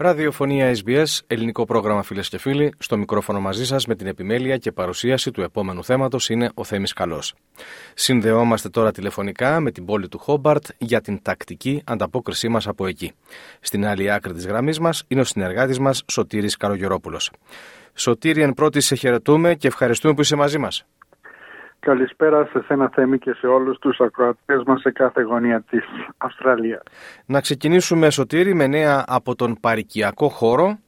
Ραδιοφωνία SBS, ελληνικό πρόγραμμα φίλες και φίλοι. Στο μικρόφωνο μαζί σας με την επιμέλεια και παρουσίαση του επόμενου θέματος είναι ο Θέμης Καλός. Συνδεόμαστε τώρα τηλεφωνικά με την πόλη του Χόμπαρτ για την τακτική ανταπόκρισή μας από εκεί. Στην άλλη άκρη της γραμμής μας είναι ο συνεργάτης μας Σωτήρης Καλογερόπουλος. Σωτήρη, εν πρώτη σε χαιρετούμε και ευχαριστούμε που είσαι μαζί μας. Καλησπέρα σε σένα Θέμη και σε όλους τους ακροατές μας σε κάθε γωνία της Αυστραλίας. Να ξεκινήσουμε Σωτήρη με νέα από τον παρικιακό χώρο.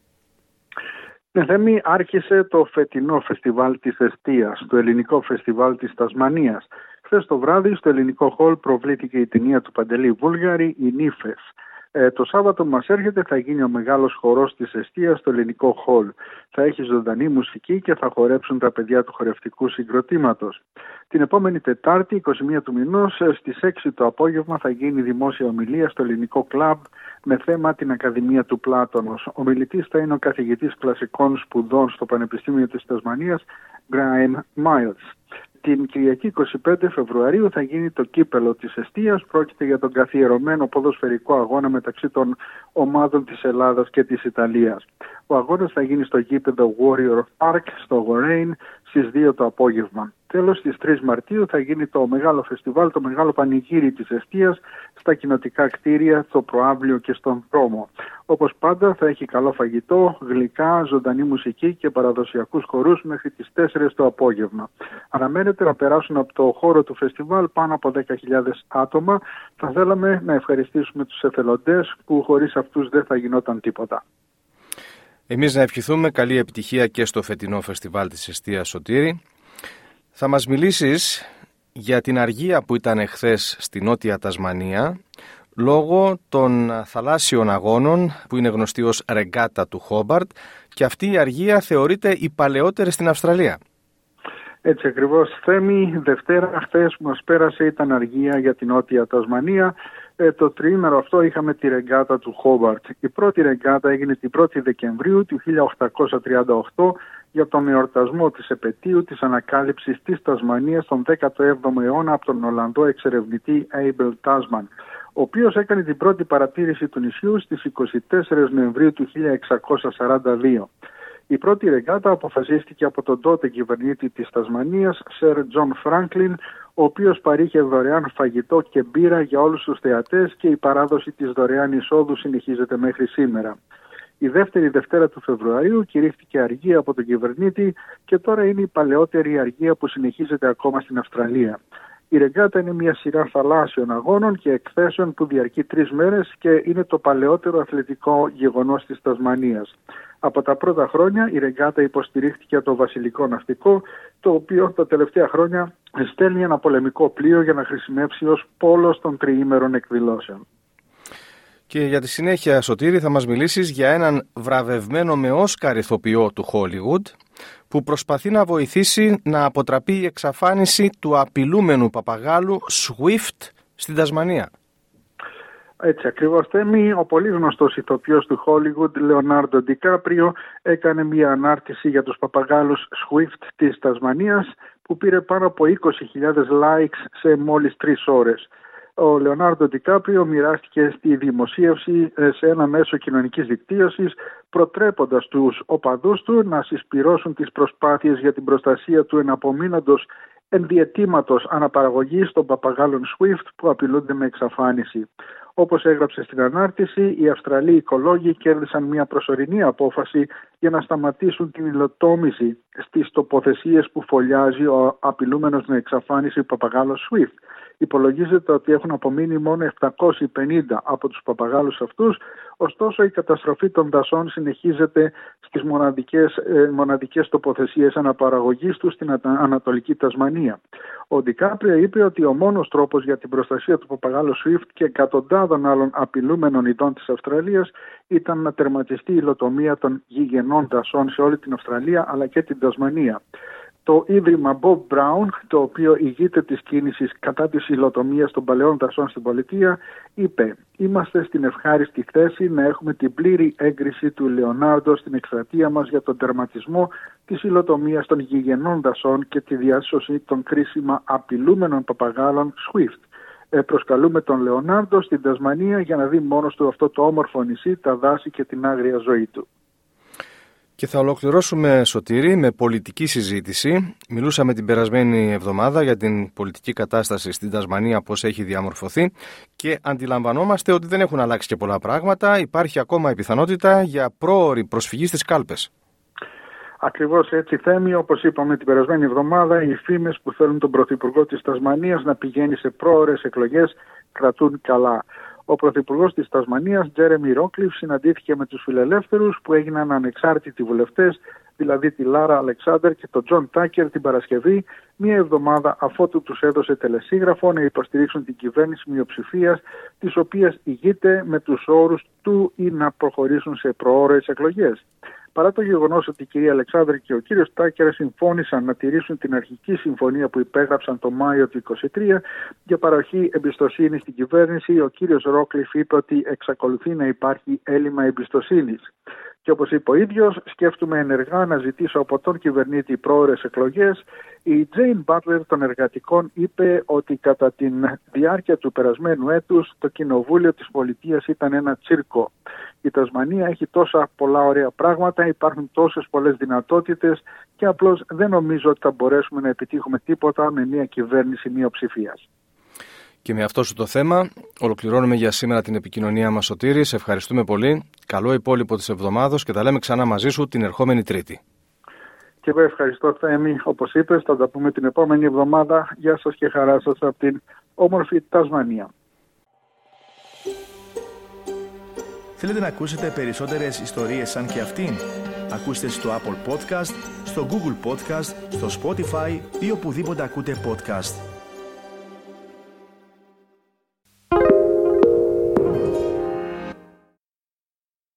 Ναι Θέμη άρχισε το φετινό φεστιβάλ της Εστίας, το ελληνικό φεστιβάλ της Τασμανίας. Χθες το βράδυ στο ελληνικό χολ προβλήθηκε η ταινία του Παντελή Βούλγαρη «Οι Νύφες». Ε, το Σάββατο μας έρχεται θα γίνει ο μεγάλος χορός της εστίας στο ελληνικό χολ. Θα έχει ζωντανή μουσική και θα χορέψουν τα παιδιά του χορευτικού συγκροτήματος. Την επόμενη Τετάρτη, 21 του μηνός, ε, στις 6 το απόγευμα θα γίνει δημόσια ομιλία στο ελληνικό κλαμπ με θέμα την Ακαδημία του Πλάτωνος. Ο μιλητής θα είναι ο καθηγητής κλασικών σπουδών στο Πανεπιστήμιο της Τασμανίας, Graham Miles. Την Κυριακή 25 Φεβρουαρίου θα γίνει το κύπελο της Εστίας. Πρόκειται για τον καθιερωμένο ποδοσφαιρικό αγώνα μεταξύ των ομάδων της Ελλάδας και της Ιταλίας. Ο αγώνας θα γίνει στο γήπεδο Warrior Park στο Γορέιν στις 2 το απόγευμα. Τέλος, στις 3 Μαρτίου θα γίνει το μεγάλο φεστιβάλ, το μεγάλο πανηγύρι της Εστίας στα κοινοτικά κτίρια, στο Προάβλιο και στον δρόμο. Όπως πάντα θα έχει καλό φαγητό, γλυκά, ζωντανή μουσική και παραδοσιακούς χορούς μέχρι τις 4 το απόγευμα. Αναμένεται να περάσουν από το χώρο του φεστιβάλ πάνω από 10.000 άτομα. Θα θέλαμε να ευχαριστήσουμε τους εθελοντές που χωρίς αυτούς δεν θα γινόταν τίποτα. Εμείς να ευχηθούμε καλή επιτυχία και στο φετινό φεστιβάλ της Εστίας Σωτήρη. Θα μας μιλήσεις για την αργία που ήταν εχθές στη Νότια Τασμανία λόγω των θαλάσσιων αγώνων που είναι γνωστή ως ρεγκάτα του Χόμπαρτ και αυτή η αργία θεωρείται η παλαιότερη στην Αυστραλία. Έτσι ακριβώς Θέμη, Δευτέρα χθες που μας πέρασε ήταν αργία για την Νότια Τασμανία. Ε, το τριήμερο αυτό είχαμε τη ρεγκάτα του Χόμπαρτ. Η πρώτη ρεγκάτα έγινε την 1η Δεκεμβρίου του 1838 για τον εορτασμό της επαιτίου της ανακάλυψης της Τασμανίας τον 17ο αιώνα από τον Ολλανδό εξερευνητή Abel Tasman, ο οποίος έκανε την πρώτη παρατήρηση του νησιού στις 24 Νοεμβρίου του 1642. Η πρώτη ρεγκάτα αποφασίστηκε από τον τότε κυβερνήτη της Τασμανίας, Σερ Τζον Φράγκλιν, ο οποίος παρείχε δωρεάν φαγητό και μπύρα για όλους τους θεατές και η παράδοση της δωρεάν εισόδου συνεχίζεται μέχρι σήμερα. Η δεύτερη Δευτέρα του Φεβρουαρίου κηρύχθηκε αργία από τον κυβερνήτη και τώρα είναι η παλαιότερη αργία που συνεχίζεται ακόμα στην Αυστραλία. Η Ρεγκάτα είναι μια σειρά θαλάσσιων αγώνων και εκθέσεων που διαρκεί τρεις μέρες και είναι το παλαιότερο αθλητικό γεγονός της Τασμανίας. Από τα πρώτα χρόνια η Ρεγκάτα υποστηρίχθηκε από το βασιλικό ναυτικό, το οποίο τα τελευταία χρόνια στέλνει ένα πολεμικό πλοίο για να χρησιμεύσει ως πόλος των τριήμερων εκδηλώσεων. Και για τη συνέχεια, Σωτήρη, θα μας μιλήσεις για έναν βραβευμένο με Όσκαρ ηθοποιό του Χόλιγουντ που προσπαθεί να βοηθήσει να αποτραπεί η εξαφάνιση του απειλούμενου παπαγάλου Swift στην Τασμανία. Έτσι ακριβώς θέμη, ο πολύ γνωστός ηθοποιός του Hollywood, Λεωνάρντο Ντικάπριο, έκανε μια ανάρτηση για τους παπαγάλους Swift της Τασμανίας που πήρε πάνω από 20.000 likes σε μόλις τρεις ώρες ο Λεωνάρντο Ντικάπριο μοιράστηκε στη δημοσίευση ε, σε ένα μέσο κοινωνικής δικτύωσης προτρέποντας τους οπαδούς του να συσπυρώσουν τις προσπάθειες για την προστασία του εναπομείνοντος ενδιαιτήματος αναπαραγωγής των παπαγάλων Swift που απειλούνται με εξαφάνιση. Όπως έγραψε στην ανάρτηση, οι Αυστραλοί οικολόγοι κέρδισαν μια προσωρινή απόφαση για να σταματήσουν την υλοτόμηση στις τοποθεσίες που φωλιάζει ο απειλούμενος με εξαφάνιση παπαγάλος Swift. Υπολογίζεται ότι έχουν απομείνει μόνο 750 από τους παπαγάλους αυτούς, ωστόσο η καταστροφή των δασών συνεχίζεται στις μοναδικές, ε, μοναδικές τοποθεσίες αναπαραγωγής τους στην Ανατολική Τασμανία. Ο Ντικάπριο είπε ότι ο μόνος τρόπος για την προστασία του παπαγάλου Swift και εκατοντάδων άλλων απειλούμενων ειδών της Αυστραλίας ήταν να τερματιστεί η υλοτομία των γηγενών δασών σε όλη την Αυστραλία αλλά και την Τασμανία. Το Ίδρυμα Bob Brown, το οποίο ηγείται της κίνησης κατά της υλοτομίας των παλαιών δασών στην πολιτεία, είπε «Είμαστε στην ευχάριστη θέση να έχουμε την πλήρη έγκριση του Λεωνάρντο στην εκστρατεία μας για τον τερματισμό της υλοτομίας των γηγενών δασών και τη διάσωση των κρίσιμα απειλούμενων παπαγάλων SWIFT. Ε, προσκαλούμε τον Λεωνάρντο στην Τασμανία για να δει μόνος του αυτό το όμορφο νησί, τα δάση και την άγρια ζωή του. Και θα ολοκληρώσουμε, Σωτήρη, με πολιτική συζήτηση. Μιλούσαμε την περασμένη εβδομάδα για την πολιτική κατάσταση στην Τασμανία, πώς έχει διαμορφωθεί και αντιλαμβανόμαστε ότι δεν έχουν αλλάξει και πολλά πράγματα. Υπάρχει ακόμα η πιθανότητα για πρόορη προσφυγή στις κάλπες. Ακριβώς έτσι Θέμη, όπως είπαμε την περασμένη εβδομάδα, οι φήμες που θέλουν τον Πρωθυπουργό της Τασμανίας να πηγαίνει σε πρόωρες εκλογές κρατούν καλά. Ο Πρωθυπουργός της Τασμανίας, Τζέρεμι Ρόκλιφ, συναντήθηκε με τους φιλελεύθερους που έγιναν ανεξάρτητοι βουλευτές, δηλαδή τη Λάρα Αλεξάνδερ και τον Τζον Τάκερ την Παρασκευή, μία εβδομάδα αφότου του έδωσε τελεσίγραφο να υποστηρίξουν την κυβέρνηση μειοψηφίας, της οποίας ηγείται με τους όρους του ή να προχωρήσουν σε πρόωρες εκλογές. Παρά το γεγονός ότι η κυρία Αλεξάνδρου και ο κύριος Τάκερ συμφώνησαν να τηρήσουν την αρχική συμφωνία που υπέγραψαν το Μάιο του 2023 για παροχή εμπιστοσύνης στην κυβέρνηση, ο κύριος Ρόκλιφ είπε ότι εξακολουθεί να υπάρχει έλλειμμα εμπιστοσύνης. Και όπως είπε ο ίδιος, σκέφτομαι ενεργά να ζητήσω από τον κυβερνήτη πρόορε εκλογές. Η Τζέιν Μπάτλερ των Εργατικών είπε ότι κατά τη διάρκεια του περασμένου έτους το κοινοβούλιο της πολιτείας ήταν ένα τσίρκο. Η Τασμανία έχει τόσα πολλά ωραία πράγματα, υπάρχουν τόσες πολλές δυνατότητες και απλώς δεν νομίζω ότι θα μπορέσουμε να επιτύχουμε τίποτα με μια κυβέρνηση μειοψηφίας. Και με αυτό σου το θέμα ολοκληρώνουμε για σήμερα την επικοινωνία μας Σωτήρη. Σε ευχαριστούμε πολύ. Καλό υπόλοιπο της εβδομάδος και τα λέμε ξανά μαζί σου την ερχόμενη Τρίτη. Και εγώ ευχαριστώ Θέμη. Όπως είπες θα τα πούμε την επόμενη εβδομάδα. Γεια σας και χαρά σας από την όμορφη Τασμανία. Θέλετε να ακούσετε περισσότερες ιστορίες σαν και αυτήν; Ακούστε στο Apple Podcast, στο Google Podcast, στο Spotify ή οπουδήποτε ακούτε podcast.